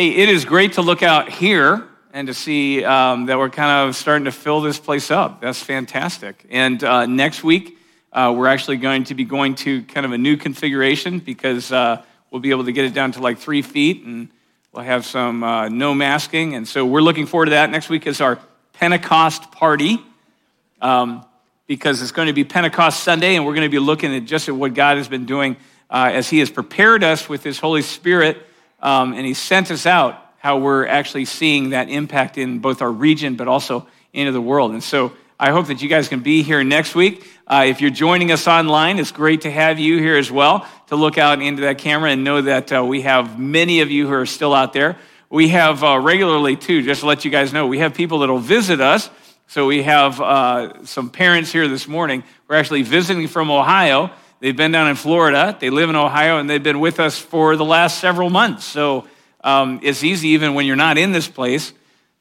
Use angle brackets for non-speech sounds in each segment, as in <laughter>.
Hey, it is great to look out here and to see um, that we're kind of starting to fill this place up. That's fantastic. And uh, next week, uh, we're actually going to be going to kind of a new configuration because uh, we'll be able to get it down to like three feet and we'll have some uh, no masking. And so we're looking forward to that. Next week is our Pentecost party um, because it's going to be Pentecost Sunday and we're going to be looking at just at what God has been doing uh, as He has prepared us with His Holy Spirit um, and He sent us out, how we're actually seeing that impact in both our region, but also into the world. And so I hope that you guys can be here next week. Uh, if you're joining us online, it's great to have you here as well to look out into that camera and know that uh, we have many of you who are still out there. We have uh, regularly, too, just to let you guys know, we have people that will visit us. So we have uh, some parents here this morning. We're actually visiting from Ohio They've been down in Florida, they live in Ohio, and they've been with us for the last several months. So um, it's easy, even when you're not in this place,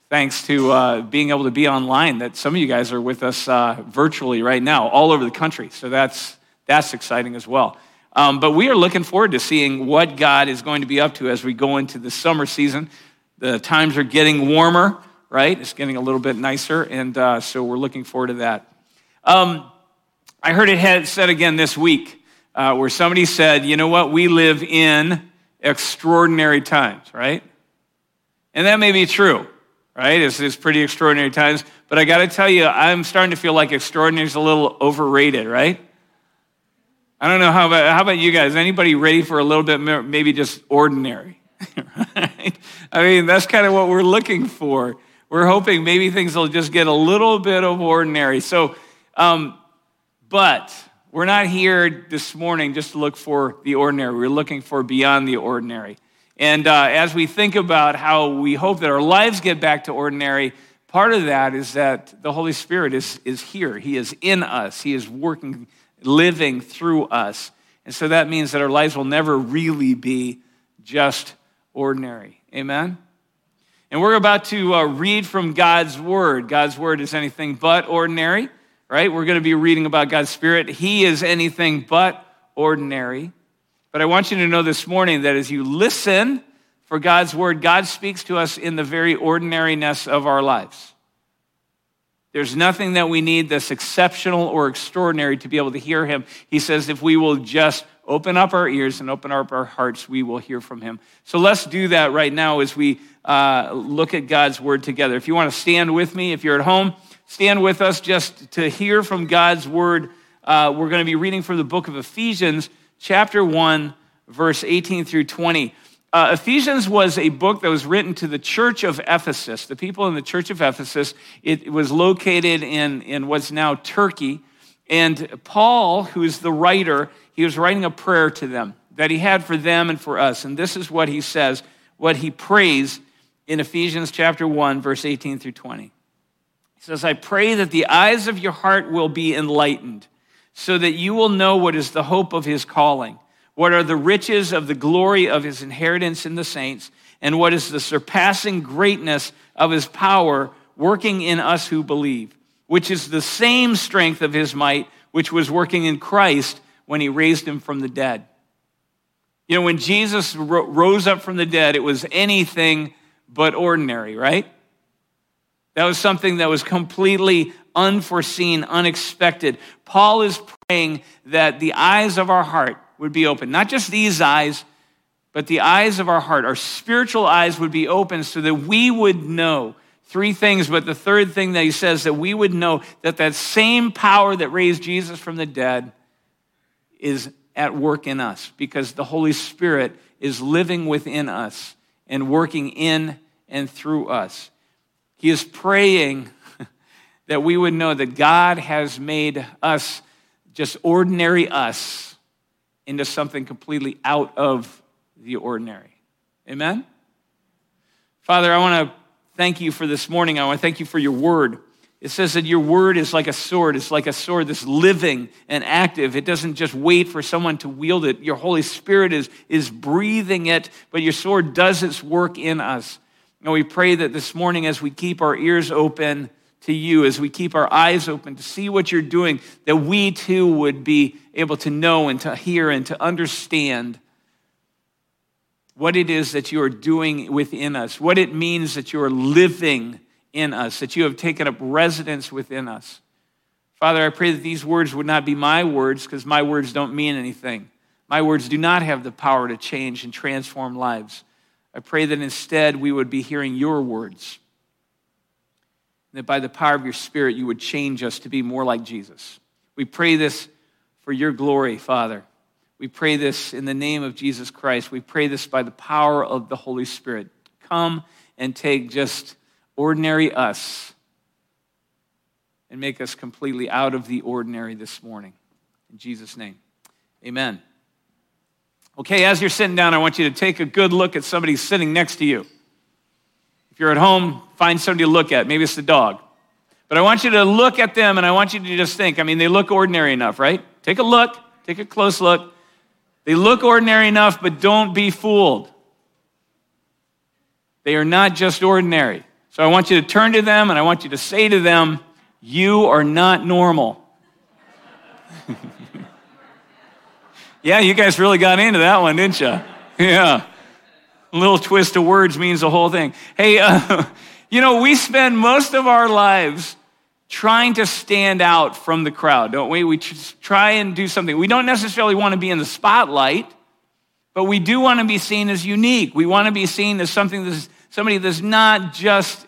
thanks to uh, being able to be online, that some of you guys are with us uh, virtually right now, all over the country. So that's, that's exciting as well. Um, but we are looking forward to seeing what God is going to be up to as we go into the summer season. The times are getting warmer, right? It's getting a little bit nicer, and uh, so we're looking forward to that. Um, I heard it said again this week uh, where somebody said, you know what, we live in extraordinary times, right? And that may be true, right? It's, it's pretty extraordinary times. But I got to tell you, I'm starting to feel like extraordinary is a little overrated, right? I don't know how about, how about you guys? Anybody ready for a little bit more, maybe just ordinary? <laughs> right? I mean, that's kind of what we're looking for. We're hoping maybe things will just get a little bit of ordinary. So, um, but we're not here this morning just to look for the ordinary. We're looking for beyond the ordinary. And uh, as we think about how we hope that our lives get back to ordinary, part of that is that the Holy Spirit is, is here. He is in us, He is working, living through us. And so that means that our lives will never really be just ordinary. Amen? And we're about to uh, read from God's Word. God's Word is anything but ordinary right? We're going to be reading about God's Spirit. He is anything but ordinary. But I want you to know this morning that as you listen for God's word, God speaks to us in the very ordinariness of our lives. There's nothing that we need that's exceptional or extraordinary to be able to hear him. He says if we will just open up our ears and open up our hearts, we will hear from him. So let's do that right now as we uh, look at God's word together. If you want to stand with me, if you're at home, stand with us just to hear from God's word. Uh, we're going to be reading from the book of Ephesians, chapter 1, verse 18 through 20. Uh, Ephesians was a book that was written to the church of Ephesus, the people in the church of Ephesus. It was located in, in what's now Turkey. And Paul, who's the writer, he was writing a prayer to them that he had for them and for us. And this is what he says, what he prays in Ephesians chapter 1, verse 18 through 20. He says, I pray that the eyes of your heart will be enlightened, so that you will know what is the hope of his calling, what are the riches of the glory of his inheritance in the saints, and what is the surpassing greatness of his power working in us who believe, which is the same strength of his might which was working in Christ when he raised him from the dead. You know, when Jesus rose up from the dead, it was anything but ordinary, right? That was something that was completely unforeseen, unexpected. Paul is praying that the eyes of our heart would be open. Not just these eyes, but the eyes of our heart, our spiritual eyes would be open so that we would know three things. But the third thing that he says, that we would know that that same power that raised Jesus from the dead is at work in us because the Holy Spirit is living within us and working in and through us. He is praying <laughs> that we would know that God has made us, just ordinary us, into something completely out of the ordinary. Amen? Father, I want to thank you for this morning. I want to thank you for your word. It says that your word is like a sword. It's like a sword that's living and active. It doesn't just wait for someone to wield it. Your Holy Spirit is, is breathing it, but your sword does its work in us. And we pray that this morning, as we keep our ears open to you, as we keep our eyes open to see what you're doing, that we too would be able to know and to hear and to understand what it is that you are doing within us, what it means that you are living in us, that you have taken up residence within us. Father, I pray that these words would not be my words because my words don't mean anything. My words do not have the power to change and transform lives. I pray that instead we would be hearing your words. That by the power of your Spirit, you would change us to be more like Jesus. We pray this for your glory, Father. We pray this in the name of Jesus Christ. We pray this by the power of the Holy Spirit. Come and take just ordinary us and make us completely out of the ordinary this morning. In Jesus' name, amen. Okay, as you're sitting down, I want you to take a good look at somebody sitting next to you. If you're at home, find somebody to look at. Maybe it's the dog. But I want you to look at them and I want you to just think I mean, they look ordinary enough, right? Take a look, take a close look. They look ordinary enough, but don't be fooled. They are not just ordinary. So I want you to turn to them and I want you to say to them, You are not normal. <laughs> Yeah, you guys really got into that one, didn't you? Yeah. A little twist of words means the whole thing. Hey, uh, <laughs> you know, we spend most of our lives trying to stand out from the crowd, don't we? We try and do something. We don't necessarily want to be in the spotlight, but we do want to be seen as unique. We want to be seen as something that's somebody that's not just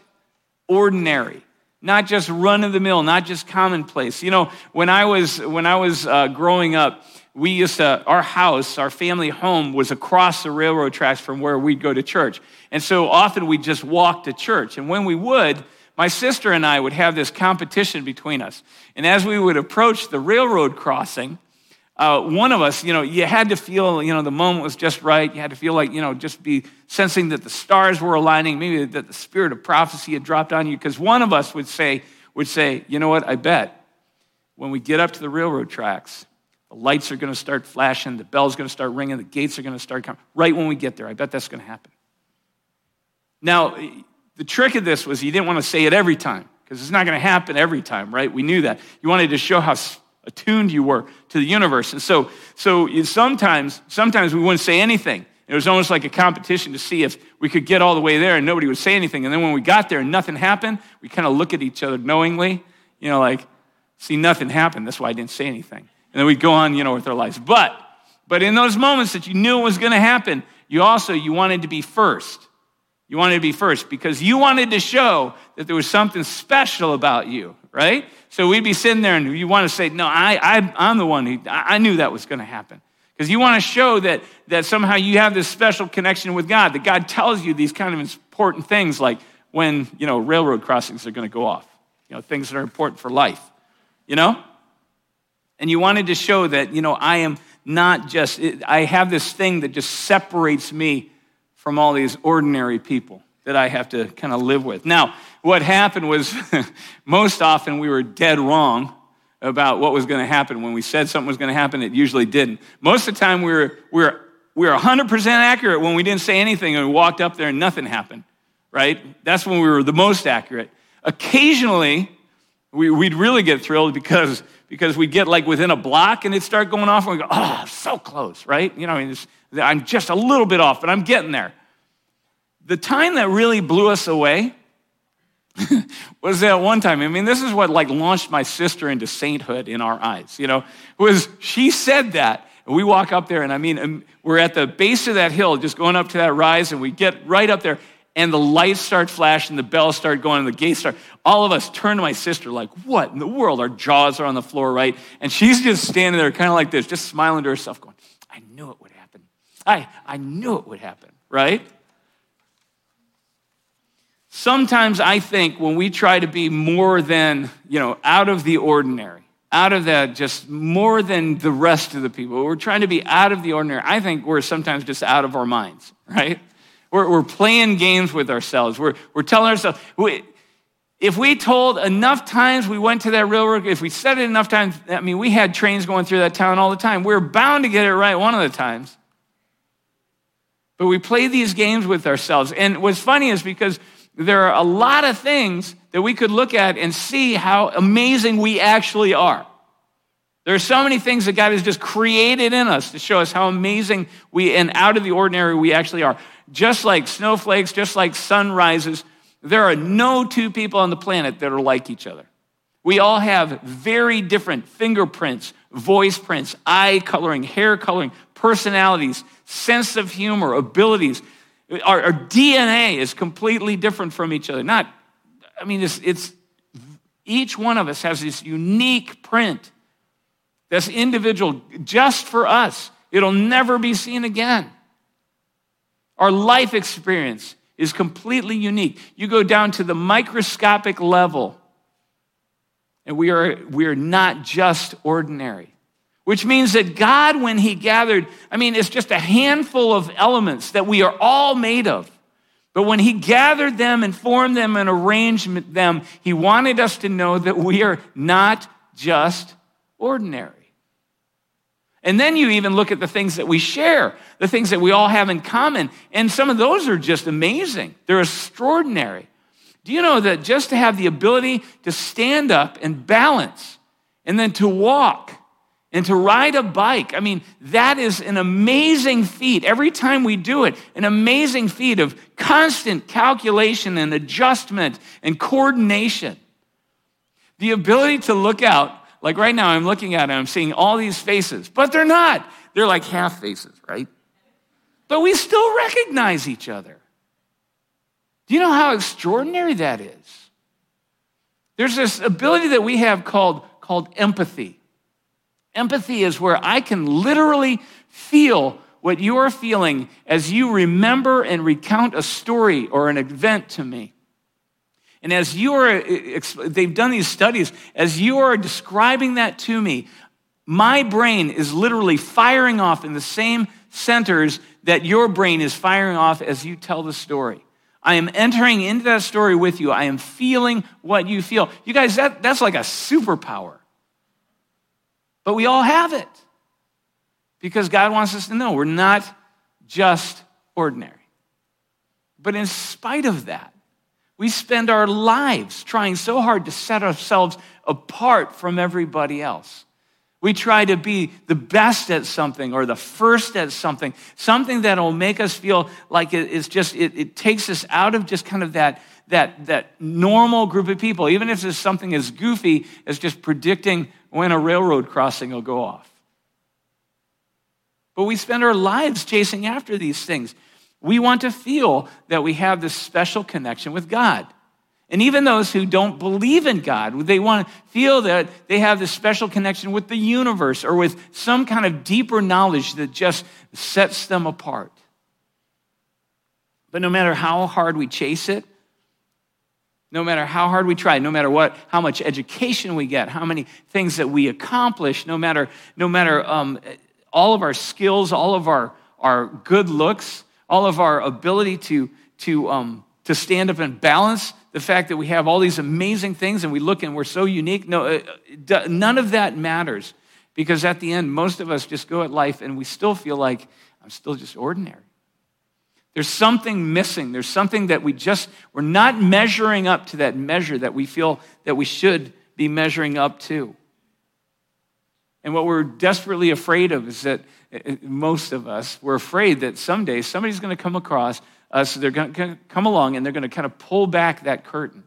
ordinary, not just run of the mill, not just commonplace. You know, when I was when I was uh, growing up, we used to, our house, our family home was across the railroad tracks from where we'd go to church. And so often we'd just walk to church. And when we would, my sister and I would have this competition between us. And as we would approach the railroad crossing, uh, one of us, you know, you had to feel, you know, the moment was just right. You had to feel like, you know, just be sensing that the stars were aligning, maybe that the spirit of prophecy had dropped on you. Because one of us would say, would say, you know what, I bet when we get up to the railroad tracks, the lights are going to start flashing, the bell's going to start ringing, the gates are going to start coming. Right when we get there, I bet that's going to happen. Now, the trick of this was you didn't want to say it every time because it's not going to happen every time, right? We knew that. You wanted to show how attuned you were to the universe. And so, so sometimes, sometimes we wouldn't say anything. It was almost like a competition to see if we could get all the way there and nobody would say anything. And then when we got there and nothing happened, we kind of look at each other knowingly, you know, like, see, nothing happened. That's why I didn't say anything and then we'd go on, you know, with our lives. But, but in those moments that you knew it was going to happen, you also, you wanted to be first. You wanted to be first because you wanted to show that there was something special about you, right? So we'd be sitting there and you want to say, no, I, I, am the one who, I knew that was going to happen. Because you want to show that, that somehow you have this special connection with God, that God tells you these kind of important things like when, you know, railroad crossings are going to go off, you know, things that are important for life, you know? And you wanted to show that, you know, I am not just, I have this thing that just separates me from all these ordinary people that I have to kind of live with. Now, what happened was <laughs> most often we were dead wrong about what was going to happen. When we said something was going to happen, it usually didn't. Most of the time we were, we were, we were 100% accurate when we didn't say anything and we walked up there and nothing happened, right? That's when we were the most accurate. Occasionally, we, would really get thrilled because because we'd get like within a block and it'd start going off and we go, oh, so close, right? You know, I mean, I'm just a little bit off, but I'm getting there. The time that really blew us away <laughs> was that one time. I mean, this is what like launched my sister into sainthood in our eyes, you know, was she said that. We walk up there, and I mean, we're at the base of that hill, just going up to that rise, and we get right up there, and the lights start flashing, the bells start going, and the gates start. All of us turn to my sister, like, what in the world? Our jaws are on the floor, right? And she's just standing there, kind of like this, just smiling to herself, going, I knew it would happen. I, I knew it would happen, right? Sometimes I think when we try to be more than, you know, out of the ordinary, out of that, just more than the rest of the people, we're trying to be out of the ordinary. I think we're sometimes just out of our minds, right? We're, we're playing games with ourselves. We're, we're telling ourselves, we, if we told enough times we went to that railroad, if we said it enough times, I mean, we had trains going through that town all the time. We we're bound to get it right one of the times. But we play these games with ourselves. And what's funny is because there are a lot of things that we could look at and see how amazing we actually are. There are so many things that God has just created in us to show us how amazing we and out of the ordinary we actually are. Just like snowflakes, just like sunrises, there are no two people on the planet that are like each other. We all have very different fingerprints, voice prints, eye coloring, hair coloring, personalities, sense of humor, abilities. Our, our DNA is completely different from each other. Not, I mean, it's, it's each one of us has this unique print that's individual just for us. It'll never be seen again. Our life experience is completely unique. You go down to the microscopic level, and we are, we are not just ordinary. Which means that God, when He gathered, I mean, it's just a handful of elements that we are all made of. But when He gathered them and formed them and arranged them, He wanted us to know that we are not just ordinary. And then you even look at the things that we share, the things that we all have in common. And some of those are just amazing. They're extraordinary. Do you know that just to have the ability to stand up and balance and then to walk and to ride a bike, I mean, that is an amazing feat. Every time we do it, an amazing feat of constant calculation and adjustment and coordination. The ability to look out like right now, I'm looking at it, I'm seeing all these faces, but they're not. They're like half faces, right? But we still recognize each other. Do you know how extraordinary that is? There's this ability that we have called, called empathy. Empathy is where I can literally feel what you're feeling as you remember and recount a story or an event to me. And as you are, uh, they've done these studies, as you are describing that to me, my brain is literally firing off in the same centers that your brain is firing off as you tell the story. I am entering into that story with you. I am feeling what you feel. You guys, that, that's like a superpower. But we all have it because God wants us to know we're not just ordinary. But in spite of that, we spend our lives trying so hard to set ourselves apart from everybody else. We try to be the best at something or the first at something, something that'll make us feel like it is just, it, it takes us out of just kind of that, that, that normal group of people, even if it's something as goofy as just predicting when a railroad crossing will go off. But we spend our lives chasing after these things. We want to feel that we have this special connection with God. And even those who don't believe in God, they want to feel that they have this special connection with the universe or with some kind of deeper knowledge that just sets them apart. But no matter how hard we chase it, no matter how hard we try, no matter what, how much education we get, how many things that we accomplish, no matter, no matter um, all of our skills, all of our, our good looks, all of our ability to, to, um, to stand up and balance the fact that we have all these amazing things and we look and we're so unique. No, uh, none of that matters because at the end, most of us just go at life and we still feel like I'm still just ordinary. There's something missing. There's something that we just, we're not measuring up to that measure that we feel that we should be measuring up to. And what we're desperately afraid of is that eh, eh, most of us, we're afraid that someday somebody's going to come across us, they're going to come along and they're going to kind of pull back that curtain.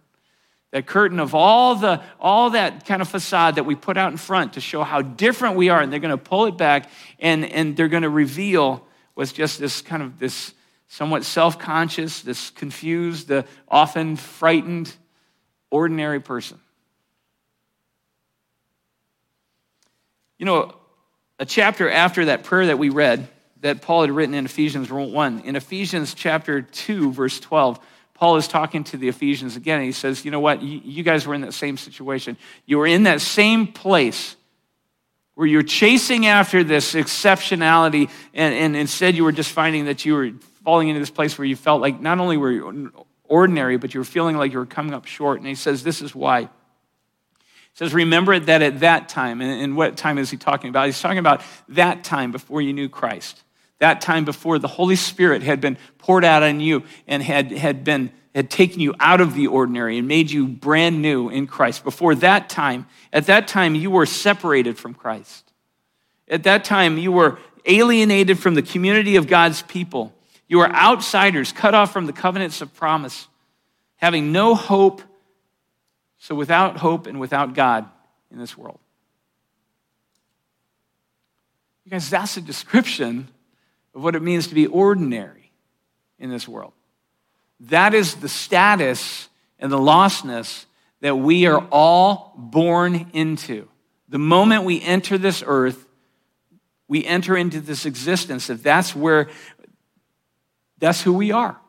That curtain of all the all that kind of facade that we put out in front to show how different we are, and they're going to pull it back and, and they're going to reveal what's just this kind of this somewhat self-conscious, this confused, the often frightened, ordinary person. You know, a chapter after that prayer that we read, that Paul had written in Ephesians 1, in Ephesians chapter 2, verse 12, Paul is talking to the Ephesians again, and he says, You know what? You guys were in that same situation. You were in that same place where you're chasing after this exceptionality, and, and instead you were just finding that you were falling into this place where you felt like not only were you ordinary, but you were feeling like you were coming up short. And he says, This is why says, Remember that at that time, and what time is he talking about? He's talking about that time before you knew Christ, that time before the Holy Spirit had been poured out on you and had, had been had taken you out of the ordinary and made you brand new in Christ. Before that time, at that time, you were separated from Christ. At that time, you were alienated from the community of God's people. You were outsiders, cut off from the covenants of promise, having no hope. So, without hope and without God in this world. You guys, that's a description of what it means to be ordinary in this world. That is the status and the lostness that we are all born into. The moment we enter this earth, we enter into this existence. If that's where, that's who we are.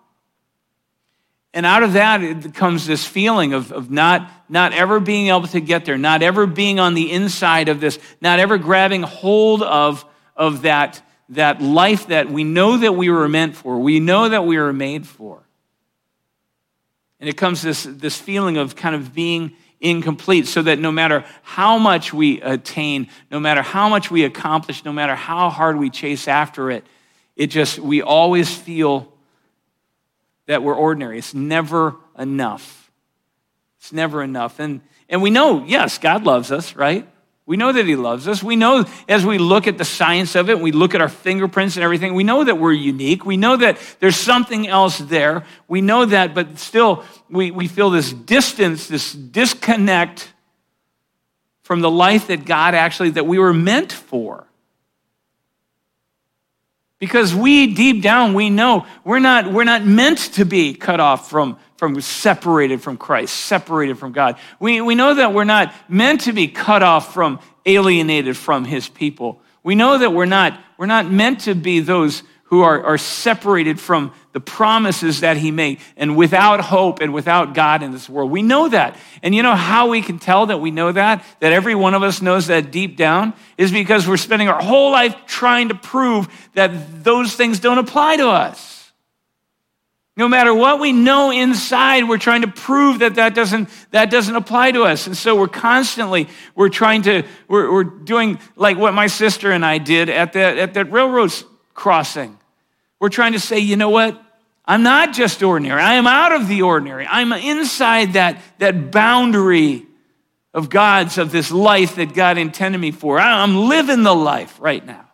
And out of that, comes this feeling of, of not, not ever being able to get there, not ever being on the inside of this, not ever grabbing hold of, of that, that life that we know that we were meant for, we know that we were made for. And it comes this, this feeling of kind of being incomplete, so that no matter how much we attain, no matter how much we accomplish, no matter how hard we chase after it, it just, we always feel that we're ordinary. It's never enough. It's never enough. And, and we know, yes, God loves us, right? We know that He loves us. We know as we look at the science of it, we look at our fingerprints and everything, we know that we're unique. We know that there's something else there. We know that, but still, we, we feel this distance, this disconnect from the life that God actually, that we were meant for. Because we, deep down, we know we're not, we're not meant to be cut off from, from separated from Christ, separated from God. We, we know that we're not meant to be cut off from, alienated from his people. We know that we're not, we're not meant to be those who are, are separated from the promises that he made and without hope and without God in this world. We know that. And you know how we can tell that we know that? That every one of us knows that deep down is because we're spending our whole life trying to prove that those things don't apply to us. No matter what we know inside, we're trying to prove that that doesn't, that doesn't apply to us. And so we're constantly, we're trying to, we're, we're doing like what my sister and I did at that, at that railroad crossing. We're trying to say, you know what? I'm not just ordinary. I am out of the ordinary. I'm inside that, that boundary of God's, of this life that God intended me for. I'm living the life right now.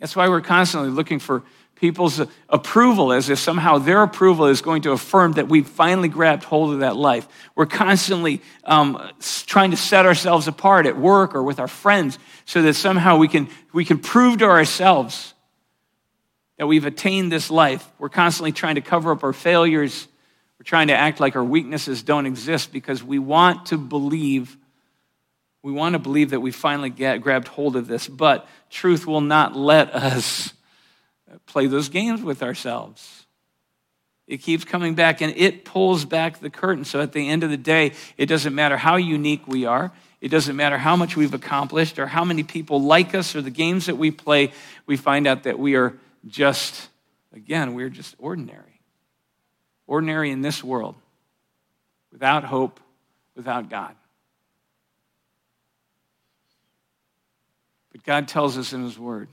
That's why we're constantly looking for people's approval as if somehow their approval is going to affirm that we've finally grabbed hold of that life. We're constantly um, trying to set ourselves apart at work or with our friends so that somehow we can, we can prove to ourselves that we've attained this life. We're constantly trying to cover up our failures. We're trying to act like our weaknesses don't exist because we want to believe. We want to believe that we finally get, grabbed hold of this, but truth will not let us <laughs> play those games with ourselves. It keeps coming back and it pulls back the curtain. So at the end of the day, it doesn't matter how unique we are, it doesn't matter how much we've accomplished or how many people like us or the games that we play, we find out that we are just, again, we're just ordinary. Ordinary in this world, without hope, without God. But God tells us in His Word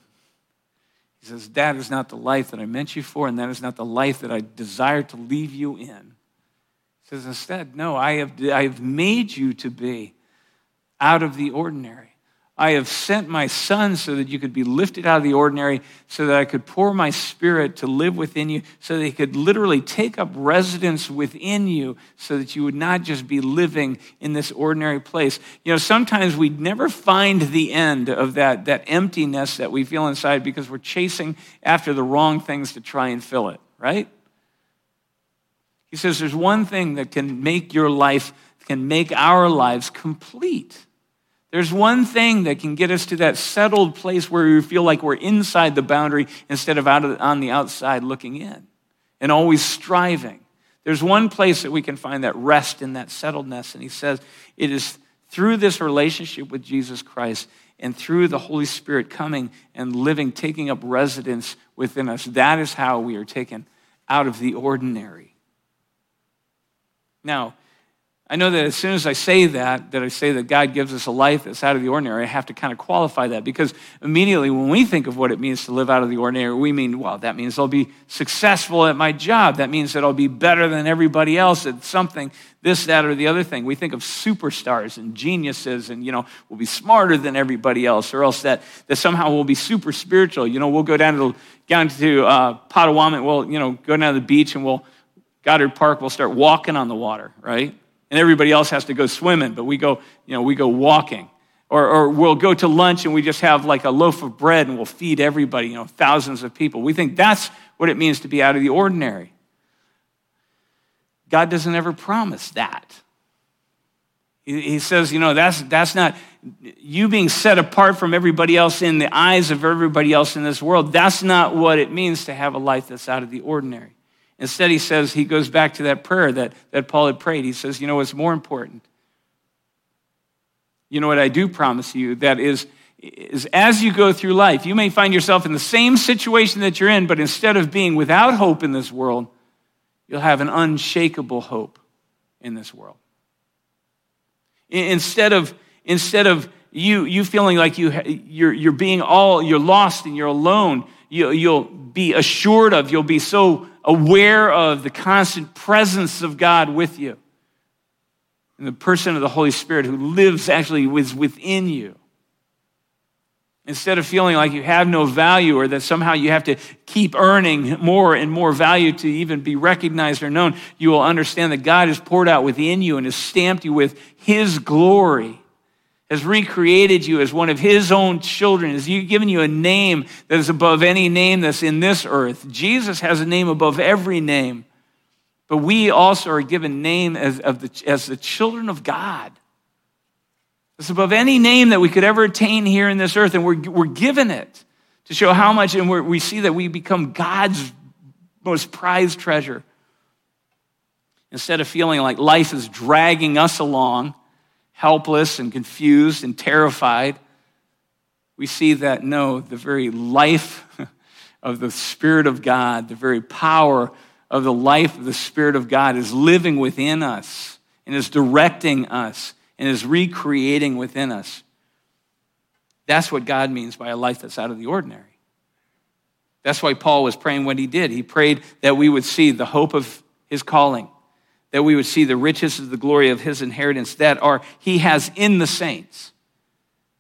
he says, That is not the life that I meant you for, and that is not the life that I desire to leave you in. He says, Instead, no, I have, I have made you to be out of the ordinary. I have sent my son so that you could be lifted out of the ordinary, so that I could pour my spirit to live within you, so that he could literally take up residence within you, so that you would not just be living in this ordinary place. You know, sometimes we never find the end of that, that emptiness that we feel inside because we're chasing after the wrong things to try and fill it, right? He says there's one thing that can make your life, can make our lives complete. There's one thing that can get us to that settled place where we feel like we're inside the boundary instead of out of, on the outside looking in and always striving. There's one place that we can find that rest in that settledness. And he says it is through this relationship with Jesus Christ and through the Holy Spirit coming and living, taking up residence within us. That is how we are taken out of the ordinary. Now, I know that as soon as I say that, that I say that God gives us a life that's out of the ordinary, I have to kind of qualify that because immediately when we think of what it means to live out of the ordinary, we mean, well, that means I'll be successful at my job. That means that I'll be better than everybody else at something, this, that, or the other thing. We think of superstars and geniuses and, you know, we'll be smarter than everybody else or else that, that somehow we'll be super spiritual. You know, we'll go down to, down to uh, Potowomut, we'll, you know, go down to the beach and we'll, Goddard Park, we'll start walking on the water, right? And everybody else has to go swimming, but we go, you know, we go walking. Or, or we'll go to lunch and we just have like a loaf of bread and we'll feed everybody, you know, thousands of people. We think that's what it means to be out of the ordinary. God doesn't ever promise that. He says, you know, that's, that's not you being set apart from everybody else in the eyes of everybody else in this world. That's not what it means to have a life that's out of the ordinary. Instead, he says, he goes back to that prayer that, that Paul had prayed. He says, You know what's more important? You know what I do promise you? That is, is as you go through life, you may find yourself in the same situation that you're in, but instead of being without hope in this world, you'll have an unshakable hope in this world. Instead of, instead of you, you feeling like you, you're, you're being all, you're lost and you're alone, you, you'll be assured of, you'll be so aware of the constant presence of God with you. And the person of the Holy Spirit who lives actually is within you. Instead of feeling like you have no value or that somehow you have to keep earning more and more value to even be recognized or known, you will understand that God has poured out within you and has stamped you with His glory has recreated you as one of his own children, has given you a name that is above any name that's in this earth. Jesus has a name above every name. But we also are given name as, of the, as the children of God. It's above any name that we could ever attain here in this earth, and we're, we're given it to show how much, and we see that we become God's most prized treasure. Instead of feeling like life is dragging us along, helpless and confused and terrified, we see that no, the very life <laughs> of the Spirit of God, the very power of the life of the Spirit of God is living within us and is directing us and is recreating within us. That's what God means by a life that's out of the ordinary. That's why Paul was praying what he did. He prayed that we would see the hope of his calling that we would see the riches of the glory of his inheritance that are he has in the saints.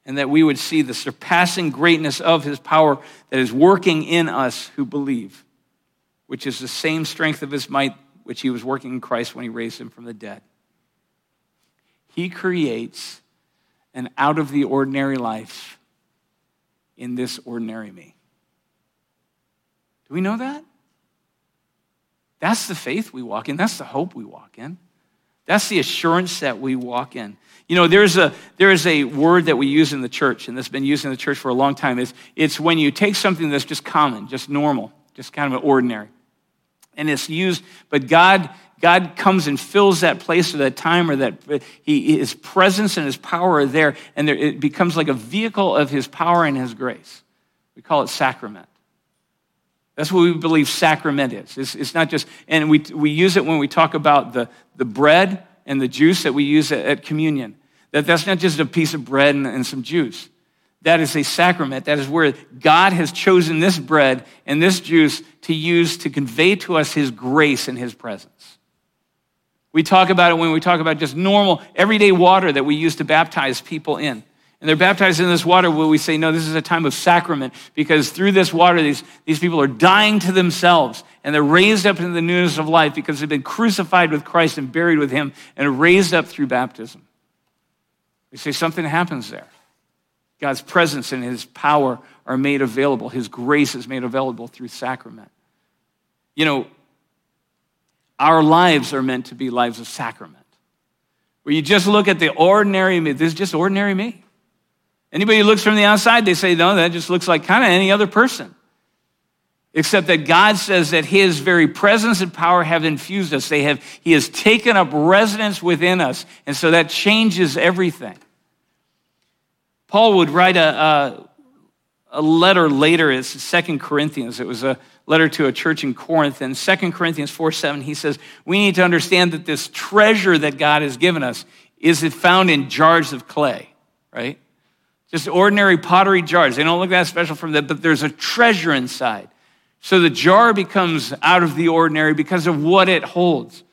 And that we would see the surpassing greatness of his power that is working in us who believe which is the same strength of his might which he was working in Christ when he raised him from the dead. He creates an out of the ordinary life in this ordinary me. Do we know that that's the faith we walk in. That's the hope we walk in. That's the assurance that we walk in. You know, there's a, there is a word that we use in the church, and that's been used in the church for a long time. It's, it's when you take something that's just common, just normal, just kind of ordinary, and it's used, but God, God comes and fills that place or that time or that he, his presence and his power are there, and there, it becomes like a vehicle of his power and his grace. We call it sacrament. That's what we believe sacrament is. It's, it's, not just, and we, we use it when we talk about the, the bread and the juice that we use at, at communion. That that's not just a piece of bread and, and some juice. That is a sacrament. That is where God has chosen this bread and this juice to use to convey to us his grace and his presence. We talk about it when we talk about just normal, everyday water that we use to baptize people in and they're baptized in this water, will we say, no, this is a time of sacrament because through this water, these, these people are dying to themselves and they're raised up into the newness of life because they've been crucified with Christ and buried with him and raised up through baptism. We say something happens there. God's presence and his power are made available, his grace is made available through sacrament. You know, our lives are meant to be lives of sacrament. Where you just look at the ordinary me, this is just ordinary me. Anybody who looks from the outside, they say, no, that just looks like kind of any other person. Except that God says that His very presence and power have infused us. They have, He has taken up residence within us. And so that changes everything. Paul would write a, a, a letter later, it's Second Corinthians. It was a letter to a church in Corinth. In 2 Corinthians 4 7, he says, We need to understand that this treasure that God has given us is found in jars of clay, right? Just ordinary pottery jars. They don't look that special from that, but there's a treasure inside. So the jar becomes out of the ordinary because of what it holds.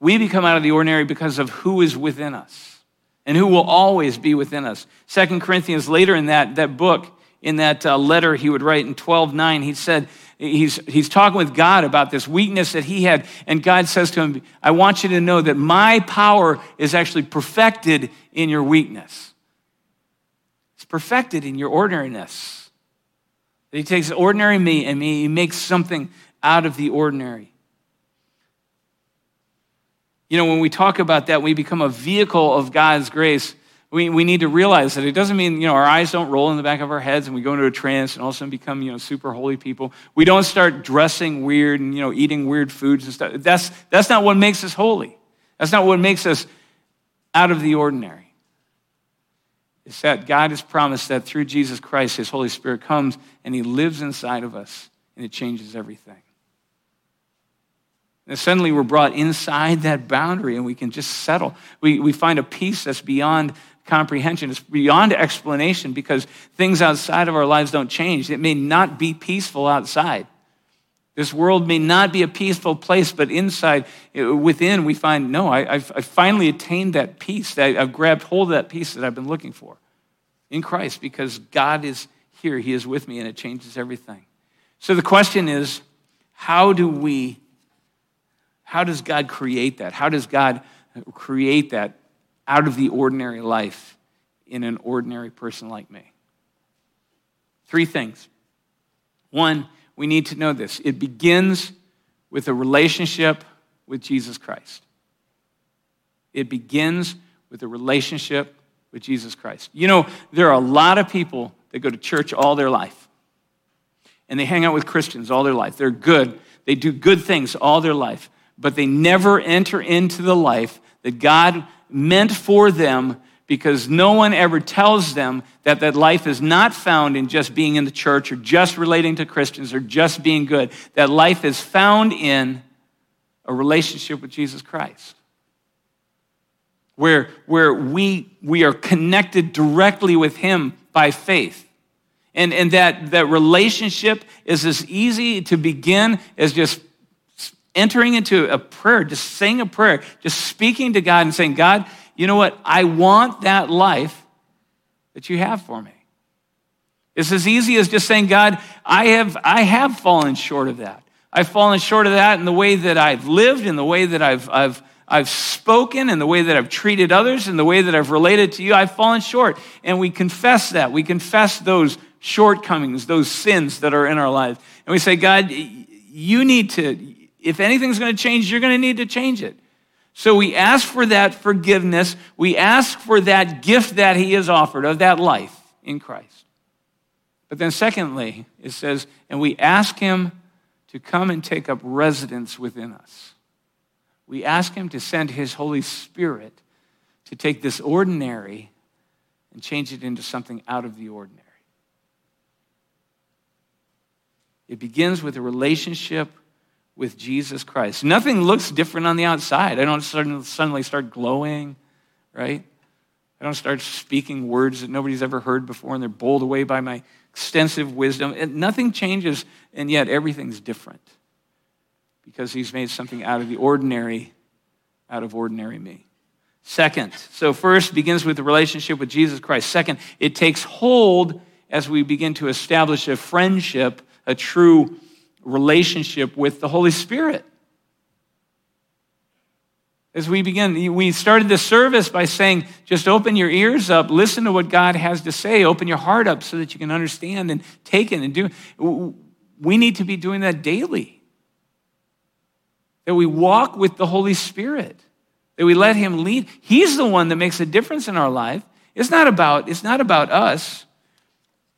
We become out of the ordinary because of who is within us and who will always be within us. Second Corinthians, later in that, that book, in that uh, letter he would write in 12 9, he said, he's, he's talking with God about this weakness that he had. And God says to him, I want you to know that my power is actually perfected in your weakness. Perfected in your ordinariness. He takes ordinary me and he makes something out of the ordinary. You know, when we talk about that, we become a vehicle of God's grace. We, we need to realize that it doesn't mean, you know, our eyes don't roll in the back of our heads and we go into a trance and all of a sudden become, you know, super holy people. We don't start dressing weird and, you know, eating weird foods and stuff. That's, that's not what makes us holy. That's not what makes us out of the ordinary. It's that God has promised that through Jesus Christ, His Holy Spirit comes and He lives inside of us and it changes everything. And suddenly we're brought inside that boundary and we can just settle. We, we find a peace that's beyond comprehension, it's beyond explanation because things outside of our lives don't change. It may not be peaceful outside. This world may not be a peaceful place, but inside, eh, within, we find no, I, have finally attained that peace. That I've grabbed hold of that peace that I've been looking for in Christ because God is here. He is with me, and it changes everything. So the question is how do we how does God create that? How does God create that out of the ordinary life in an ordinary person like me? Three things. One, we need to know this it begins with a relationship with Jesus Christ. It begins with a relationship with Jesus Christ. You know, there are a lot of people that go to church all their life, and they hang out with Christians all their life. They're good, they do good things all their life but they never enter into the life that God meant for them because no one ever tells them that that life is not found in just being in the church or just relating to Christians or just being good. That life is found in a relationship with Jesus Christ. Where, where we, we are connected directly with Him by faith. And, and that, that relationship is as easy to begin as just entering into a prayer, just saying a prayer, just speaking to God and saying, God, you know what? I want that life that you have for me. It's as easy as just saying, God, I have, I have fallen short of that. I've fallen short of that in the way that I've lived, in the way that I've, I've, I've spoken, in the way that I've treated others, in the way that I've related to you. I've fallen short. And we confess that. We confess those shortcomings, those sins that are in our lives. And we say, God, you need to, if anything's going to change, you're going to need to change it. So we ask for that forgiveness. We ask for that gift that He has offered of that life in Christ. But then, secondly, it says, and we ask Him to come and take up residence within us. We ask Him to send His Holy Spirit to take this ordinary and change it into something out of the ordinary. It begins with a relationship with Jesus Christ. Nothing looks different on the outside. I don't suddenly start glowing, right? I don't start speaking words that nobody's ever heard before and they're bowled away by my extensive wisdom. And nothing changes, and yet everything's different because he's made something out of the ordinary, out of ordinary me. Second, so first begins with the relationship with Jesus Christ. Second, it takes hold as we begin to establish a friendship, a true relationship with the Holy Spirit. As we begin, we started this service by saying, just open your ears up, listen to what God has to say, open your heart up so that you can understand and take it and do. We need to be doing that daily. That we walk with the Holy Spirit, that we let Him lead. He's the one that makes a difference in our life. It's not about, it's not about us.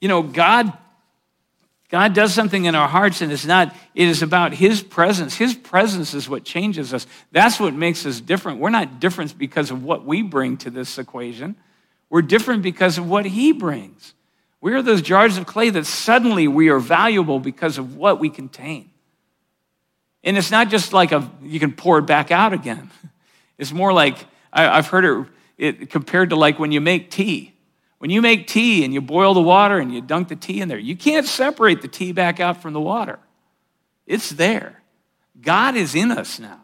You know, God God does something in our hearts, and it's not, it is about His presence. His presence is what changes us. That's what makes us different. We're not different because of what we bring to this equation, we're different because of what He brings. We are those jars of clay that suddenly we are valuable because of what we contain. And it's not just like a, you can pour it back out again. <laughs> It's more like, I, have heard it, it compared to like when you make tea. When you make tea and you boil the water and you dunk the tea in there, you can't separate the tea back out from the water. It's there. God is in us now.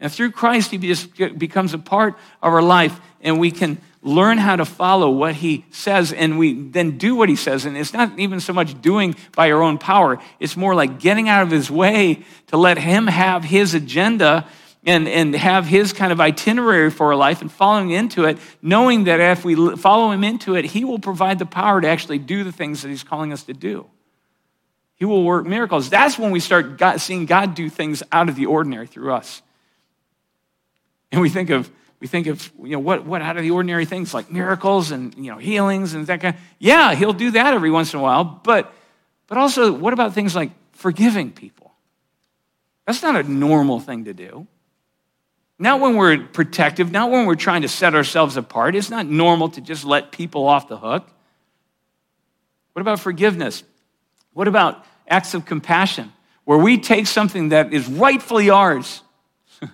And through Christ, He just becomes a part of our life, and we can learn how to follow what He says, and we then do what He says. And it's not even so much doing by our own power, it's more like getting out of His way to let Him have His agenda and, and have his kind of itinerary for our life and following into it, knowing that if we follow him into it, he will provide the power to actually do the things that he's calling us to do. He will work miracles. That's when we start God, seeing God do things out of the ordinary through us. And we think of, we think of, you know, what, what out of the ordinary things like miracles and, you know, healings and that kind of, yeah, he'll do that every once in a while. But, but also, what about things like forgiving people? That's not a normal thing to do. Not when we're protective, not when we're trying to set ourselves apart. It's not normal to just let people off the hook. What about forgiveness? What about acts of compassion, where we take something that is rightfully ours <laughs> and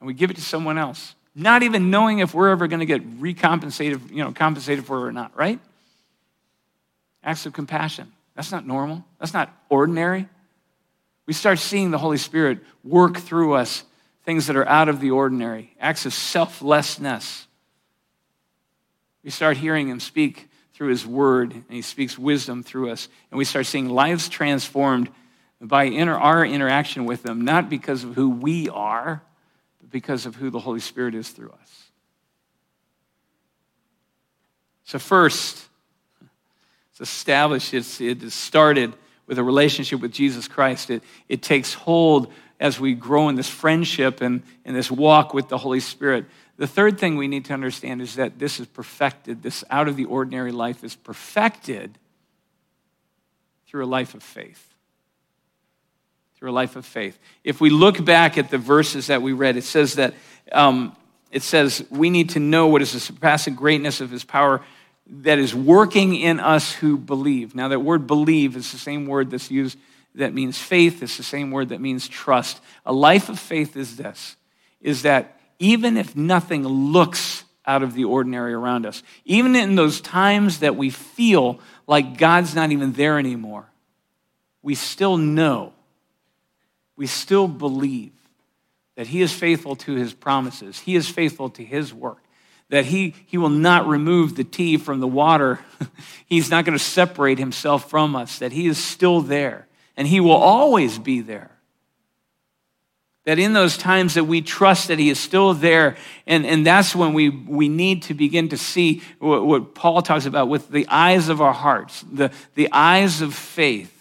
we give it to someone else, not even knowing if we're ever going to get recompensated, you know, compensated for it or not, right? Acts of compassion. That's not normal. That's not ordinary. We start seeing the Holy Spirit work through us things that are out of the ordinary, acts of selflessness. We start hearing him speak through his word, and he speaks wisdom through us. And we start seeing lives transformed by inter- our interaction with them, not because of who we are, but because of who the Holy Spirit is through us. So, first, it's established, it's, it started with a relationship with Jesus Christ. It, it takes hold as we grow in this friendship and in this walk with the Holy Spirit. The third thing we need to understand is that this is perfected. This out of the ordinary life is perfected through a life of faith. Through a life of faith. If we look back at the verses that we read, it says that um, it says we need to know what is the surpassing greatness of his power that is working in us who believe. Now, that word believe is the same word that's used that means faith. It's the same word that means trust. A life of faith is this, is that even if nothing looks out of the ordinary around us, even in those times that we feel like God's not even there anymore, we still know, we still believe that He is faithful to His promises, He is faithful to His work that he, he will not remove the tea from the water. <laughs> He's not going to separate himself from us, that he is still there and He will always be there. That in those times that we trust that He is still there, and, and that's when we, we need to begin to see what, what Paul talks about with the eyes of our hearts, the, the eyes of faith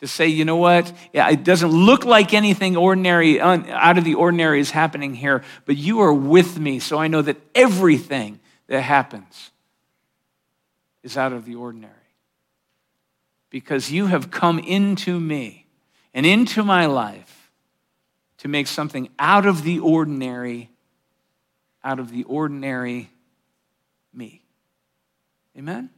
to say, you know what? Yeah, it doesn't look like anything ordinary, out of the ordinary is happening here, but you are with me, so I know that everything that happens is out of the ordinary because you have come into me and into my life to make something out of the ordinary, out of the ordinary me. Amen?